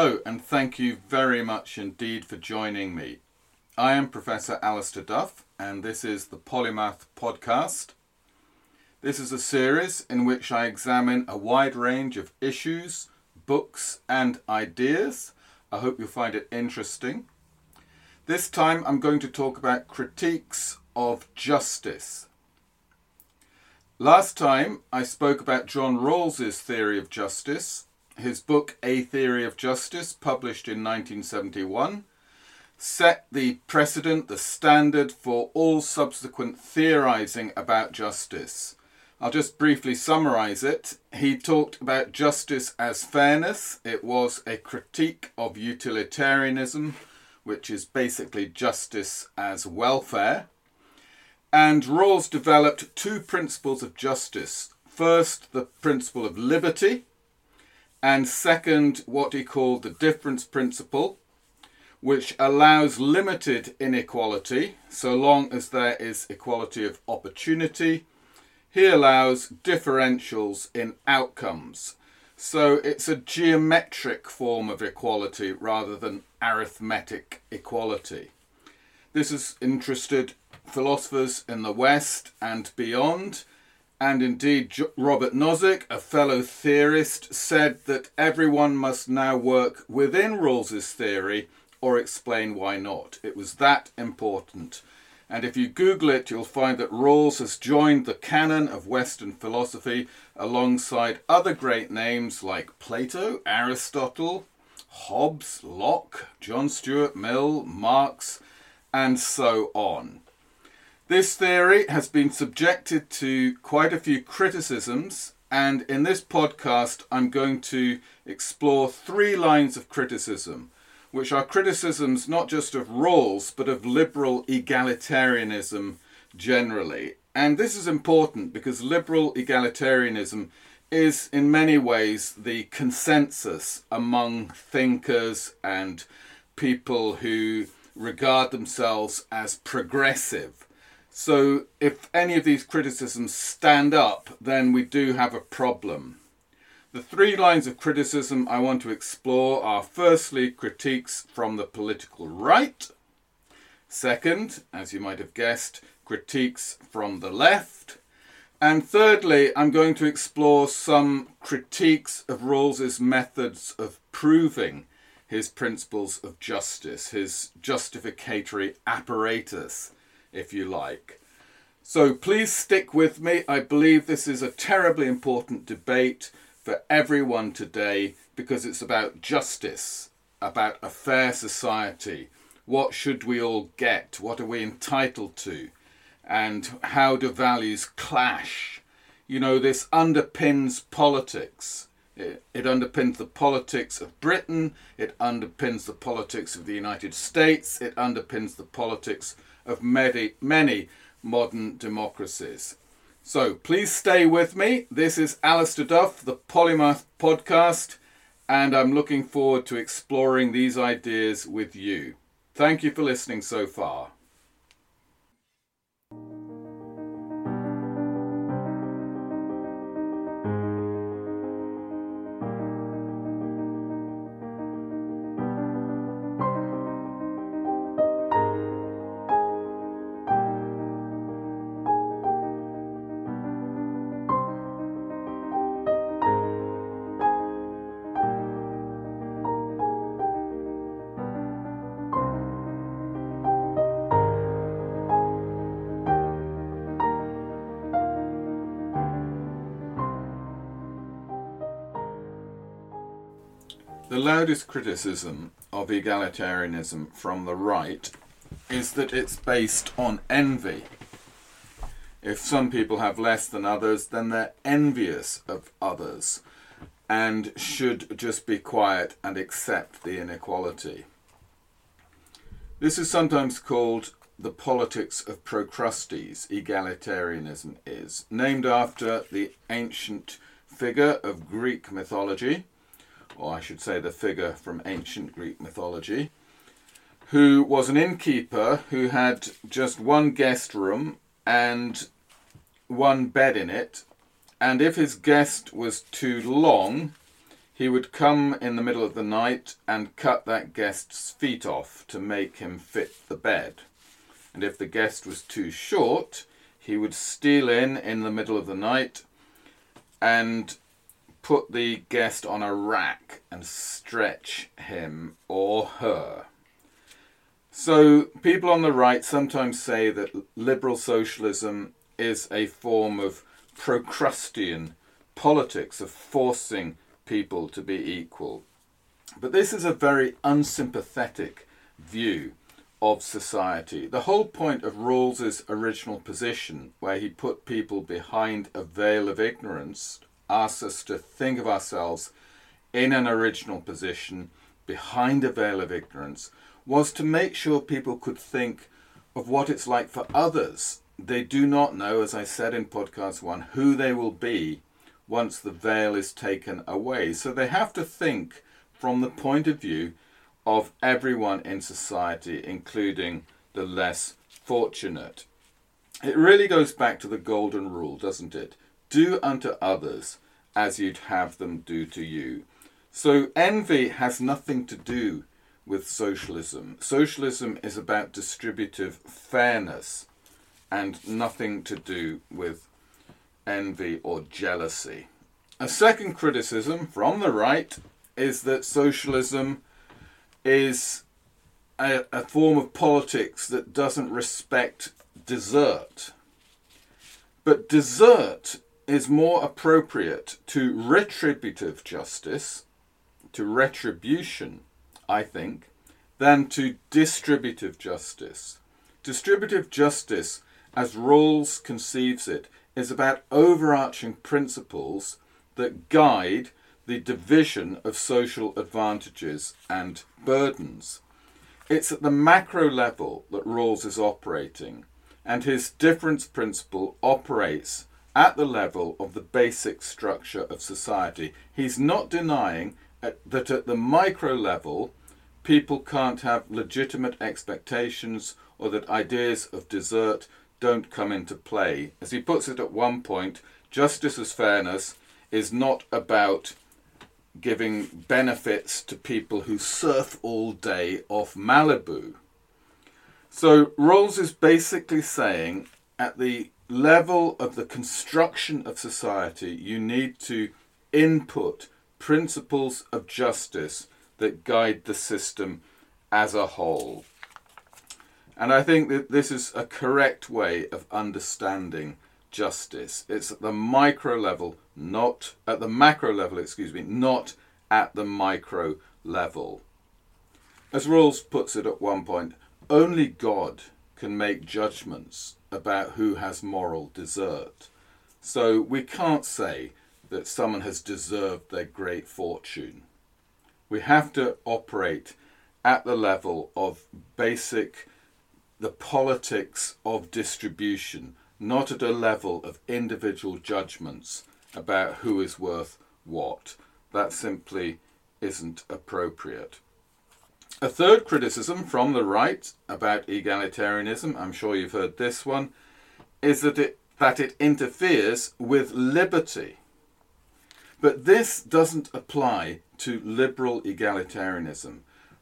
Hello, and thank you very much indeed for joining me. I am Professor Alistair Duff, and this is the Polymath Podcast. This is a series in which I examine a wide range of issues, books, and ideas. I hope you'll find it interesting. This time I'm going to talk about critiques of justice. Last time I spoke about John Rawls's theory of justice, his book A Theory of Justice, published in 1971, set the precedent, the standard for all subsequent theorizing about justice. I'll just briefly summarize it. He talked about justice as fairness. It was a critique of utilitarianism, which is basically justice as welfare. And Rawls developed two principles of justice. First, the principle of liberty, and second, what he called the difference principle, which allows limited inequality so long as there is equality of opportunity. He allows differentials in outcomes. So it's a geometric form of equality rather than arithmetic equality. This has interested philosophers in the West and beyond and indeed Robert Nozick, a fellow theorist, said that everyone must now work within Rawls's theory or explain why not. It was that important. And if you Google it, you'll find that Rawls has joined the canon of Western philosophy alongside other great names like Plato, Aristotle, Hobbes, Locke, John Stuart Mill, Marx, and so on. This theory has been subjected to quite a few criticisms, and in this podcast, I'm going to explore three lines of criticism, which are criticisms not just of Rawls, but of liberal egalitarianism generally. And this is important because liberal egalitarianism is in many ways the consensus among thinkers and people who regard themselves as progressive so if any of these criticisms stand up, then we do have a problem. The three lines of criticism I want to explore are firstly, critiques from the political right. Second, as you might have guessed, critiques from the left. And thirdly, I'm going to explore some critiques of Rawls's methods of proving his principles of justice, his justificatory apparatus if you like. So please stick with me. I believe this is a terribly important debate for everyone today because it's about justice, about a fair society. What should we all get? What are we entitled to? And how do values clash? You know, this underpins politics. It, underpins the politics of Britain, it underpins the politics of the United States, it underpins the politics of many, many modern democracies. So please stay with me. This is Alistair Duff, the Polymath Podcast, and I'm looking forward to exploring these ideas with you. Thank you for listening so far. The loudest criticism of egalitarianism from the right is that it's based on envy. If some people have less than others, then they're envious of others and should just be quiet and accept the inequality. This is sometimes called the politics of Procrustes, egalitarianism is, named after the ancient figure of Greek mythology or I should say the figure from ancient Greek mythology, who was an innkeeper who had just one guest room and one bed in it. And if his guest was too long, he would come in the middle of the night and cut that guest's feet off to make him fit the bed. And if the guest was too short, he would steal in in the middle of the night and put the guest on a rack and stretch him or her. So, people on the right sometimes say that liberal socialism is a form of Procrustean politics of forcing people to be equal. But this is a very unsympathetic view of society. The whole point of Rawls's original position, where he put people behind a veil of ignorance, asks us to think of ourselves in an original position behind a veil of ignorance, was to make sure people could think of what it's like for others. They do not know, as I said in podcast one, who they will be once the veil is taken away. So they have to think from the point of view of everyone in society, including the less fortunate. It really goes back to the golden rule, doesn't it? Do unto others as you'd have them do to you. So envy has nothing to do with socialism. Socialism is about distributive fairness and nothing to do with envy, or jealousy. A second criticism from the right is that socialism is a, a form of politics that doesn't respect desert. But desert is more appropriate to retributive justice, to retribution, I think, than to distributive justice. Distributive justice, as Rawls conceives it, is about overarching principles that guide the division of social advantages and burdens. It's at the macro level that Rawls is operating, and his difference principle operates at the level of the basic structure of society. He's not denying that at the micro level, people can't have legitimate expectations or that ideas of desert don't come into play. As he puts it at one point, justice as fairness is not about giving benefits to people who surf all day off Malibu. So Rawls is basically saying at the level of the construction of society, you need to input principles of justice that guide the system as a whole. And I think that this is a correct way of understanding justice. It's at the micro level, not at the macro level, excuse me, not at the micro level. As Rawls puts it at one point, only God can make judgments about who has moral desert. So we can't say that someone has deserved their great fortune. We have to operate at the level of basic the politics of distribution, not at a level of individual judgments about who is worth what. That simply isn't appropriate. A third criticism from the right about egalitarianism, I'm sure you've heard this one, is that it, that it interferes with liberty. But this doesn't apply to liberal egalitarianism.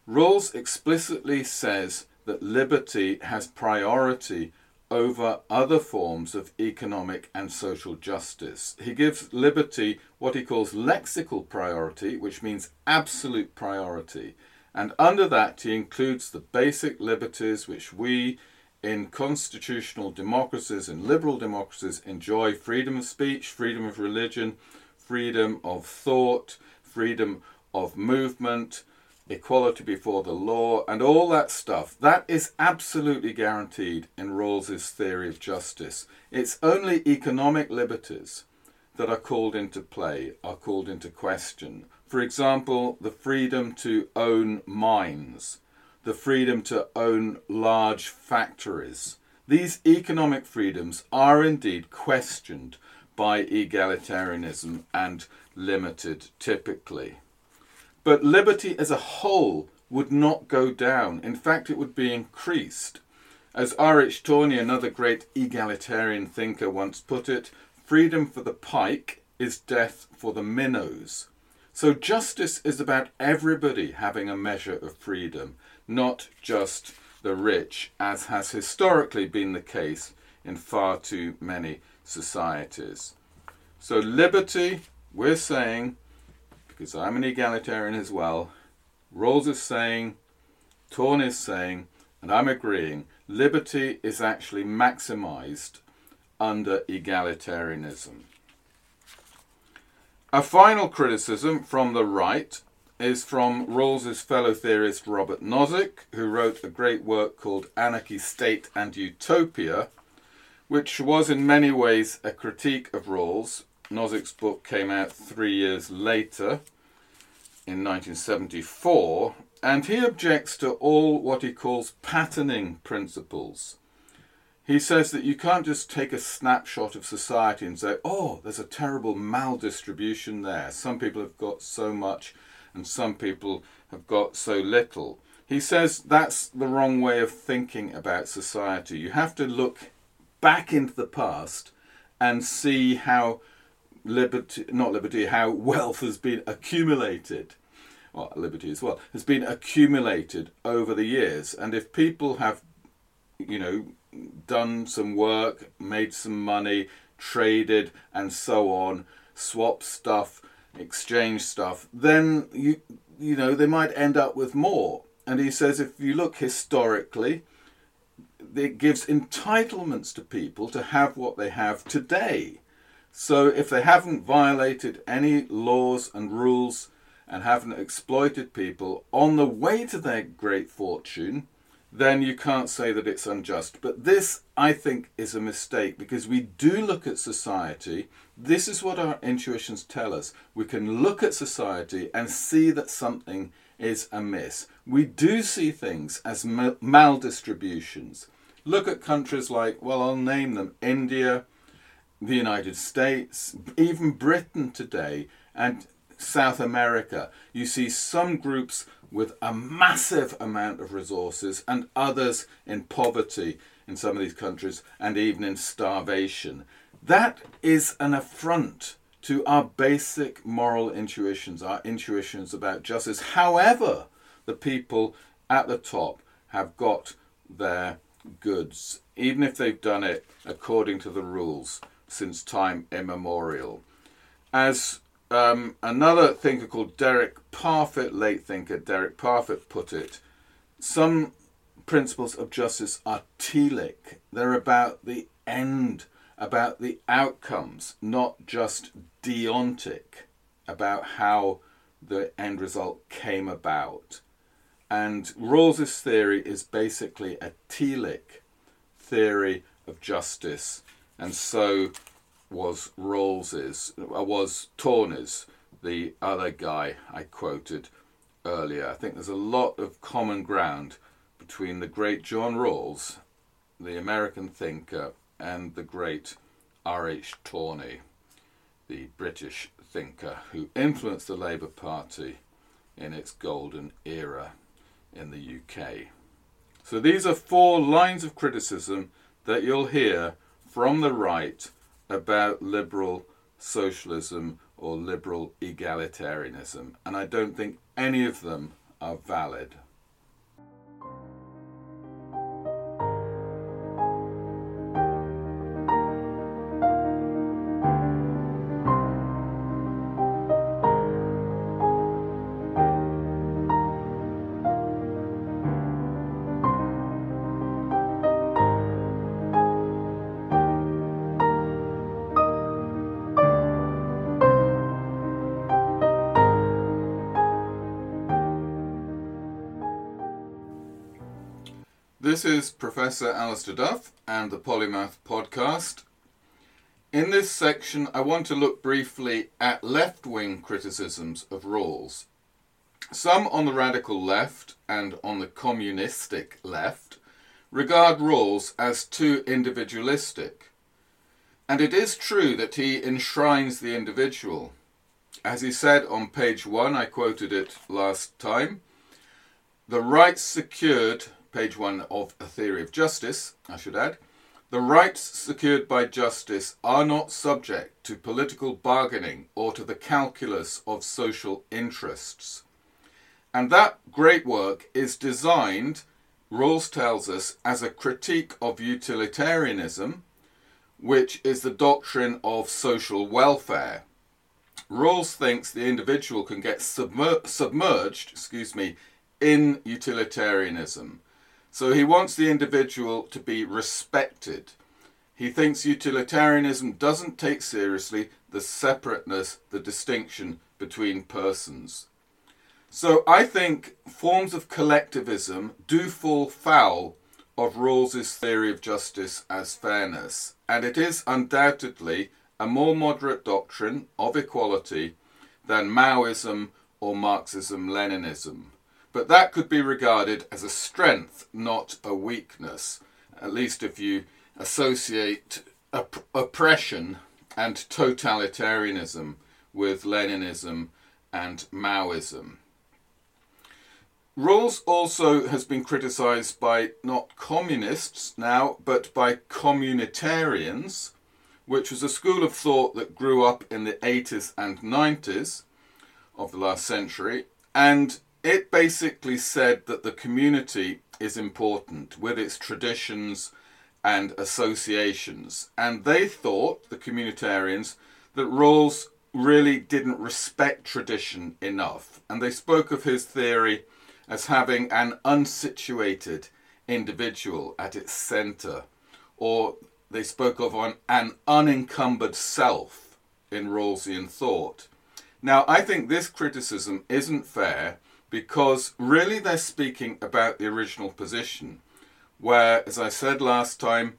Rawls explicitly says that liberty has priority over other forms of economic and social justice. He gives liberty what he calls lexical priority, which means absolute priority. And under that, he includes the basic liberties which we in constitutional democracies and liberal democracies enjoy freedom of speech, freedom of religion, freedom of thought, freedom of movement, equality before the law, and all that stuff, that is absolutely guaranteed in Rawls's theory of justice. It's only economic liberties that are called into play, are called into question. For example, the freedom to own mines, the freedom to own large factories. These economic freedoms are indeed questioned by egalitarianism and limited typically. But liberty as a whole would not go down. In fact, it would be increased. As R.H. Tawney, another great egalitarian thinker, once put it, freedom for the pike is death for the minnows. So justice is about everybody having a measure of freedom, not just the rich, as has historically been the case in far too many societies. So, liberty, we're saying, because I'm an egalitarian as well, Rawls is saying, Tawney is saying, and I'm agreeing, liberty is actually maximized under egalitarianism. A final criticism from the right is from Rawls's fellow theorist Robert Nozick, who wrote a great work called Anarchy, State and Utopia, which was in many ways a critique of Rawls. Nozick's book came out three years later, in 1974, and he objects to all what he calls patterning principles. He says that you can't just take a snapshot of society and say, oh, there's a terrible maldistribution there. Some people have got so much and some people have got so little. He says that's the wrong way of thinking about society. You have to look back into the past and see how liberty, not liberty, how wealth has been accumulated. Well, liberty as well, has been accumulated over the years. And if people have, you know, done some work, made some money, traded, and so on, swap stuff, exchange stuff, then you you know they might end up with more. And he says if you look historically, it gives entitlements to people to have what they have today. So if they haven't violated any laws and rules and haven't exploited people on the way to their great fortune, then you can't say that it's unjust. But this, I think, is a mistake because we do look at society. This is what our intuitions tell us. We can look at society and see that something is amiss. We do see things as mal- maldistributions. Look at countries like, well, I'll name them India, the United States, even Britain today, and South America. You see some groups with a massive amount of resources and others in poverty in some of these countries and even in starvation. That is an affront to our basic moral intuitions, our intuitions about justice. However, the people at the top have got their goods, even if they've done it according to the rules since time immemorial. As um, another thinker called Derek Parfit, late thinker Derek Parfit, put it some principles of justice are telic. They're about the end, about the outcomes, not just deontic, about how the end result came about. And Rawls's theory is basically a telic theory of justice. And so was Rawls's, uh, was Tawney's, the other guy I quoted earlier. I think there's a lot of common ground between the great John Rawls, the American thinker, and the great R.H. Tawney, the British thinker who influenced the Labour Party in its golden era in the UK. So these are four lines of criticism that you'll hear from the right about liberal socialism or liberal egalitarianism, and I don't think any of them are valid. This is Professor Alistair Duff and the Polymath Podcast. In this section, I want to look briefly at left wing criticisms of Rawls. Some on the radical left and on the communistic left regard Rawls as too individualistic. And it is true that he enshrines the individual. As he said on page one, I quoted it last time, the rights secured page one of A Theory of Justice, I should add, The rights secured by justice are not subject to political bargaining or to the calculus of social interests. And that great work is designed, Rawls tells us, as a critique of utilitarianism, which is the doctrine of social welfare. Rawls thinks the individual can get submer- submerged, excuse me, in utilitarianism. So he wants the individual to be respected. He thinks utilitarianism doesn't take seriously the separateness, the distinction between persons. So I think forms of collectivism do fall foul of Rawls's theory of justice as fairness, and it is undoubtedly a more moderate doctrine of equality than Maoism or Marxism Leninism. But that could be regarded as a strength, not a weakness, at least if you associate op- oppression and totalitarianism with Leninism and Maoism. Rawls also has been criticised by not communists now, but by communitarians, which was a school of thought that grew up in the 80s and 90s of the last century. And it basically said that the community is important with its traditions and associations. And they thought, the communitarians, that Rawls really didn't respect tradition enough. And they spoke of his theory as having an unsituated individual at its centre, or they spoke of an unencumbered self in Rawlsian thought. Now, I think this criticism isn't fair because really they're speaking about the original position, where, as I said last time,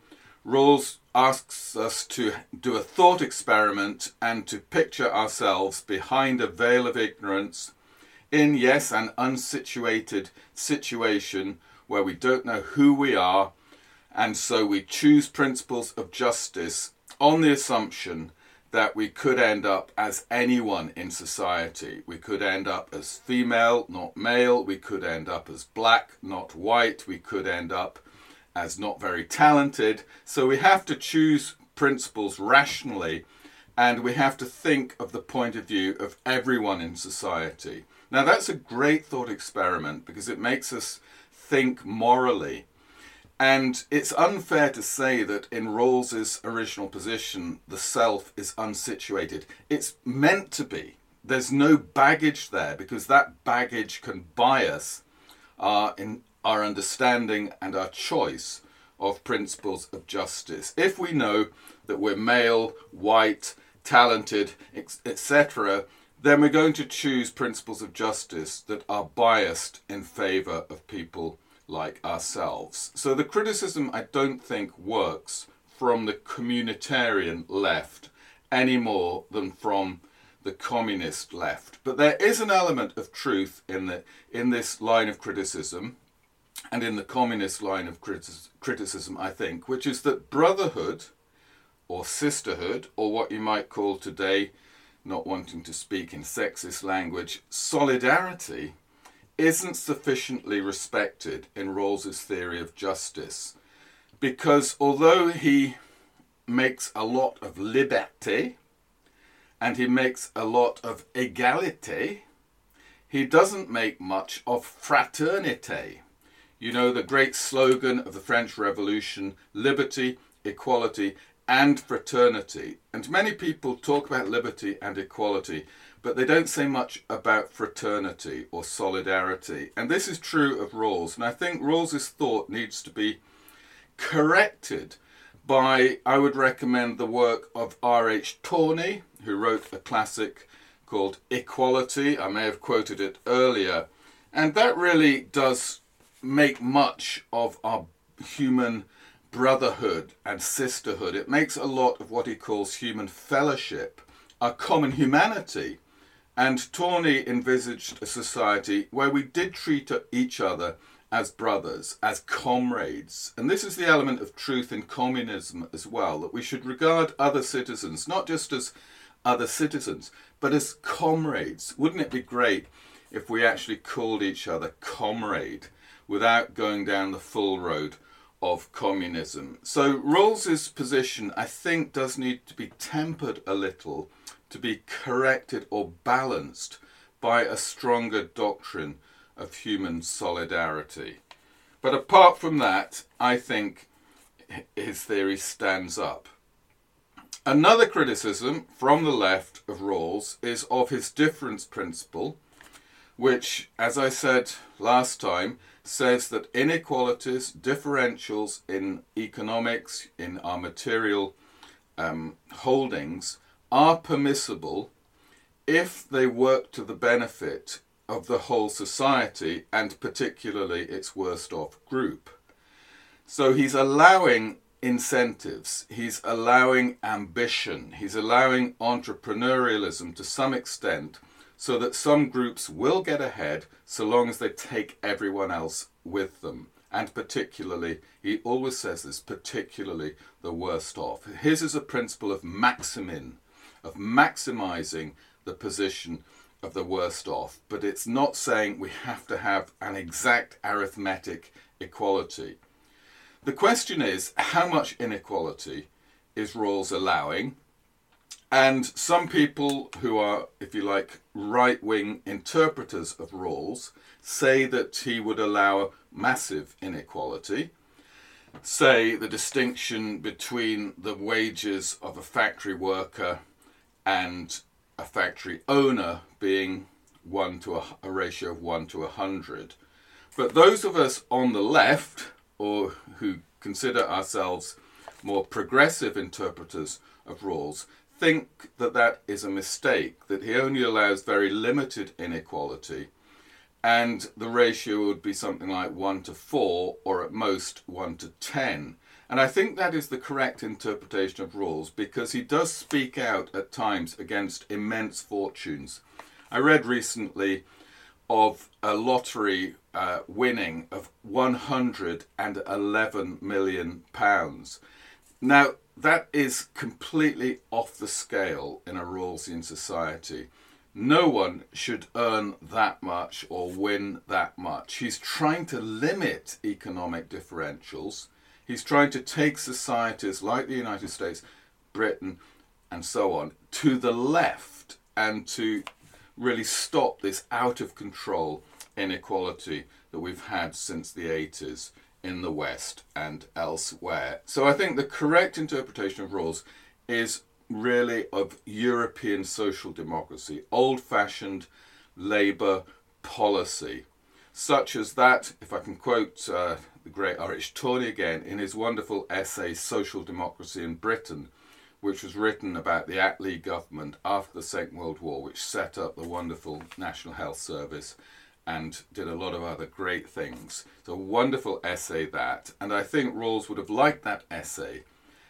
Rawls asks us to do a thought experiment and to picture ourselves behind a veil of ignorance in, yes, an unsituated situation where we don't know who we are, and so we choose principles of justice on the assumption that we could end up as anyone in society. We could end up as female, not male. We could end up as black, not white. We could end up as not very talented. So we have to choose principles rationally and we have to think of the point of view of everyone in society. Now, that's a great thought experiment because it makes us think morally and it's unfair to say that in Rawls's original position, the self is unsituated. It's meant to be. There's no baggage there because that baggage can bias our, in, our understanding and our choice of principles of justice. If we know that we're male, white, talented, etc., then we're going to choose principles of justice that are biased in favour of people like ourselves. So the criticism I don't think works from the communitarian left any more than from the communist left. But there is an element of truth in the in this line of criticism and in the communist line of criticism, I think, which is that brotherhood or sisterhood, or what you might call today, not wanting to speak in sexist language, solidarity isn't sufficiently respected in Rawls's theory of justice because although he makes a lot of liberté and he makes a lot of égalité, he doesn't make much of fraternité. You know, the great slogan of the French Revolution liberty, equality, and fraternity. And many people talk about liberty and equality, but they don't say much about fraternity or solidarity. And this is true of Rawls. And I think Rawls's thought needs to be corrected by, I would recommend the work of R.H. Tawney, who wrote a classic called Equality. I may have quoted it earlier. And that really does make much of our human brotherhood and sisterhood. It makes a lot of what he calls human fellowship, our common humanity. And Tawney envisaged a society where we did treat each other as brothers, as comrades. And this is the element of truth in communism as well, that we should regard other citizens not just as other citizens, but as comrades. Wouldn't it be great if we actually called each other comrade without going down the full road of communism. So Rawls's position, I think, does need to be tempered a little to be corrected or balanced by a stronger doctrine of human solidarity. But apart from that, I think his theory stands up. Another criticism from the left of Rawls is of his difference principle, which, as I said last time, says that inequalities, differentials in economics, in our material um, holdings, are permissible if they work to the benefit of the whole society and particularly its worst off group. So he's allowing incentives, he's allowing ambition, he's allowing entrepreneurialism to some extent so that some groups will get ahead so long as they take everyone else with them. And particularly, he always says this, particularly the worst off. His is a principle of maximin, of maximizing the position of the worst off, but it's not saying we have to have an exact arithmetic equality. The question is how much inequality is Rawls allowing? And some people who are, if you like, right wing interpreters of Rawls say that he would allow massive inequality. Say the distinction between the wages of a factory worker and a factory owner being one to a, a ratio of one to a hundred. But those of us on the left, or who consider ourselves more progressive interpreters of Rawls, think that that is a mistake, that he only allows very limited inequality, and the ratio would be something like 1 to 4, or at most 1 to 10. And I think that is the correct interpretation of Rawls because he does speak out at times against immense fortunes. I read recently of a lottery uh, winning of 111 million pounds. Now, that is completely off the scale in a Rawlsian society. No one should earn that much or win that much. He's trying to limit economic differentials. He's trying to take societies like the United States, Britain, and so on to the left and to really stop this out of control inequality that we've had since the 80s in the West and elsewhere. So I think the correct interpretation of Rawls is really of European social democracy, old fashioned labour policy, such as that, if I can quote uh, the great R.H. Tawney again, in his wonderful essay Social Democracy in Britain, which was written about the Attlee government after the Second World War, which set up the wonderful National Health Service and did a lot of other great things. It's a wonderful essay, that, and I think Rawls would have liked that essay.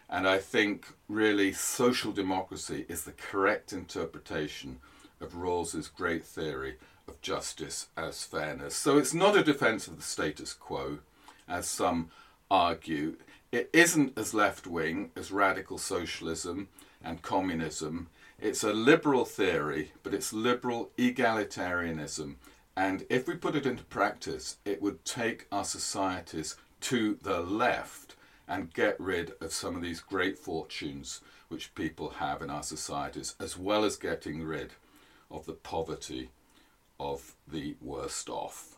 And I think really social democracy is the correct interpretation of Rawls's great theory of justice as fairness. So it's not a defense of the status quo, as some argue. It isn't as left wing as radical socialism and communism. It's a liberal theory, but it's liberal egalitarianism and if we put it into practice, it would take our societies to the left and get rid of some of these great fortunes which people have in our societies, as well as getting rid of the poverty of the worst off.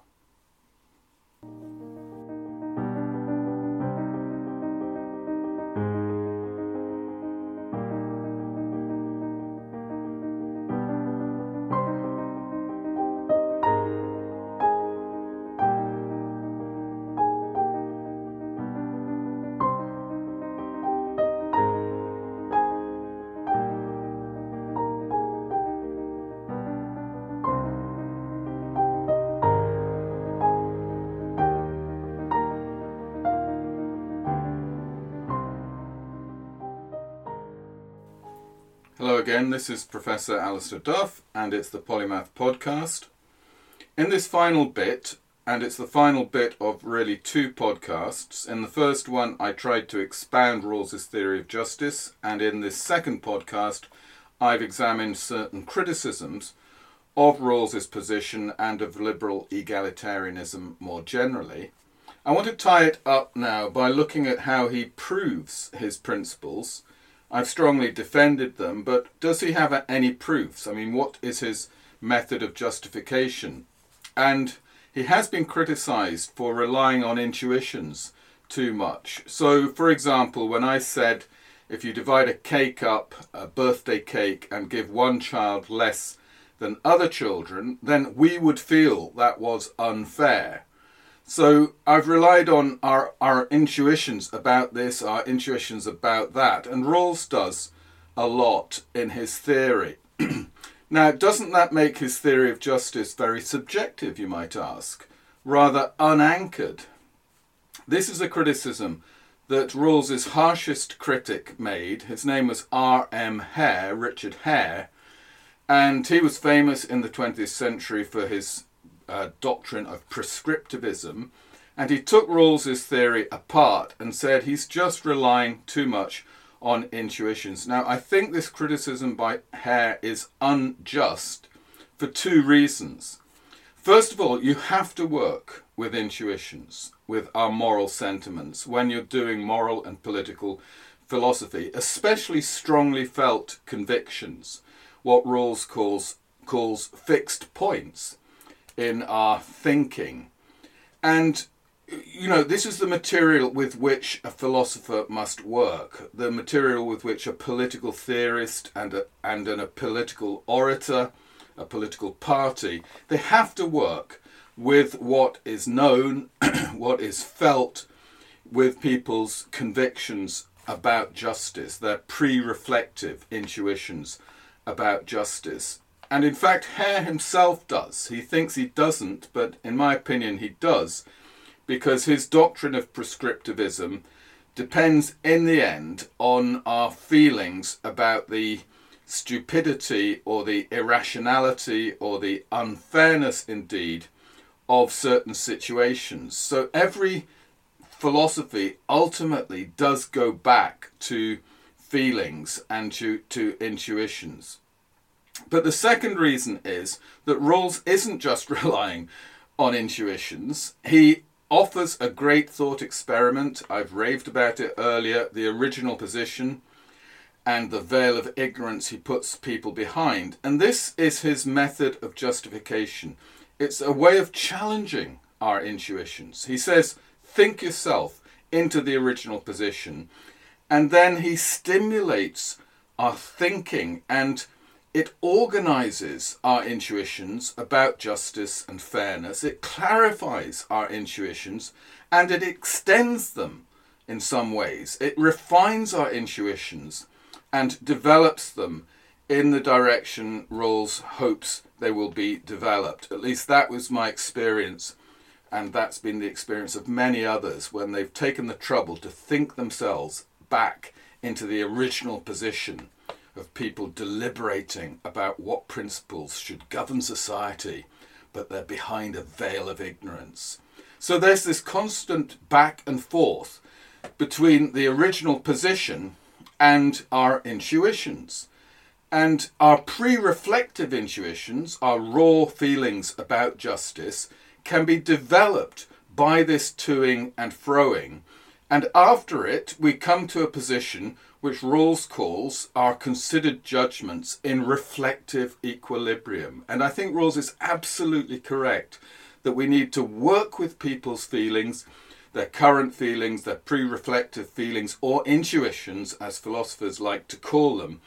Again, this is Professor Alistair Duff, and it's the Polymath Podcast. In this final bit, and it's the final bit of really two podcasts, in the first one I tried to expound Rawls's theory of justice, and in this second podcast I've examined certain criticisms of Rawls's position and of liberal egalitarianism more generally. I want to tie it up now by looking at how he proves his principles. I've strongly defended them, but does he have any proofs? I mean, what is his method of justification? And he has been criticized for relying on intuitions too much. So, for example, when I said if you divide a cake up, a birthday cake, and give one child less than other children, then we would feel that was unfair. So I've relied on our, our intuitions about this, our intuitions about that, and Rawls does a lot in his theory. now, doesn't that make his theory of justice very subjective, you might ask? Rather unanchored? This is a criticism that Rawls's harshest critic made. His name was R.M. Hare, Richard Hare, and he was famous in the 20th century for his uh, doctrine of prescriptivism, and he took Rawls's theory apart and said he's just relying too much on intuitions. Now, I think this criticism by Hare is unjust for two reasons. First of all, you have to work with intuitions, with our moral sentiments, when you're doing moral and political philosophy, especially strongly felt convictions, what Rawls calls, calls fixed points in our thinking. And, you know, this is the material with which a philosopher must work, the material with which a political theorist and a, and an, a political orator, a political party, they have to work with what is known, what is felt, with people's convictions about justice, their pre reflective intuitions about justice. And in fact, Hare himself does. He thinks he doesn't, but in my opinion, he does, because his doctrine of prescriptivism depends in the end on our feelings about the stupidity or the irrationality or the unfairness, indeed, of certain situations. So every philosophy ultimately does go back to feelings and to, to intuitions. But the second reason is that Rawls isn't just relying on intuitions. He offers a great thought experiment. I've raved about it earlier the original position and the veil of ignorance he puts people behind. And this is his method of justification. It's a way of challenging our intuitions. He says, think yourself into the original position. And then he stimulates our thinking and it organizes our intuitions about justice and fairness, it clarifies our intuitions, and it extends them in some ways. It refines our intuitions and develops them in the direction Rawls hopes they will be developed. At least that was my experience, and that's been the experience of many others when they've taken the trouble to think themselves back into the original position of people deliberating about what principles should govern society, but they're behind a veil of ignorance. So there's this constant back and forth between the original position and our intuitions. And our pre reflective intuitions, our raw feelings about justice, can be developed by this toing and froing. And after it, we come to a position which Rawls calls our considered judgments in reflective equilibrium. And I think Rawls is absolutely correct that we need to work with people's feelings, their current feelings, their pre reflective feelings, or intuitions, as philosophers like to call them,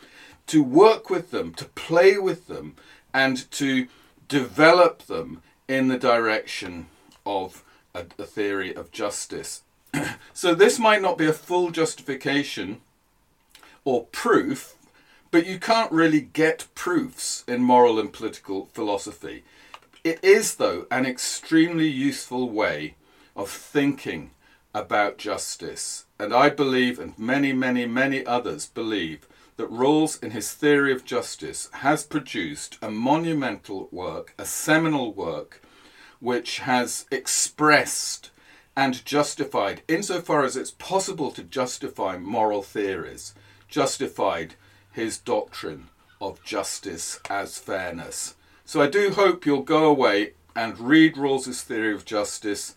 to work with them, to play with them, and to develop them in the direction of a, a theory of justice. so, this might not be a full justification or proof, but you can't really get proofs in moral and political philosophy. It is, though, an extremely useful way of thinking about justice. And I believe, and many, many, many others believe, that Rawls, in his theory of justice, has produced a monumental work, a seminal work, which has expressed and justified, insofar as it's possible to justify moral theories, justified his doctrine of justice as fairness. So I do hope you'll go away and read Rawls's theory of justice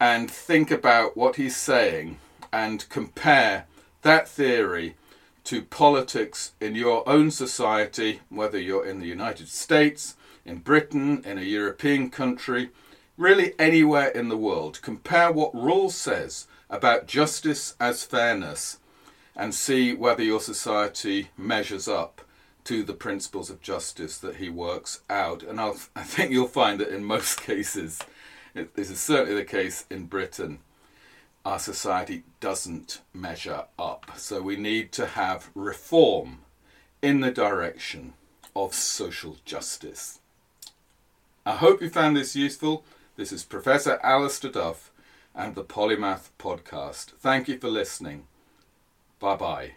and think about what he's saying and compare that theory to politics in your own society, whether you're in the United States, in Britain, in a European country, really anywhere in the world. Compare what Rawls says about justice as fairness and see whether your society measures up to the principles of justice that he works out. And I'll, I think you'll find that in most cases, this is certainly the case in Britain, our society doesn't measure up. So we need to have reform in the direction of social justice. I hope you found this useful. This is Professor Alistair Duff and the Polymath Podcast. Thank you for listening. Bye bye.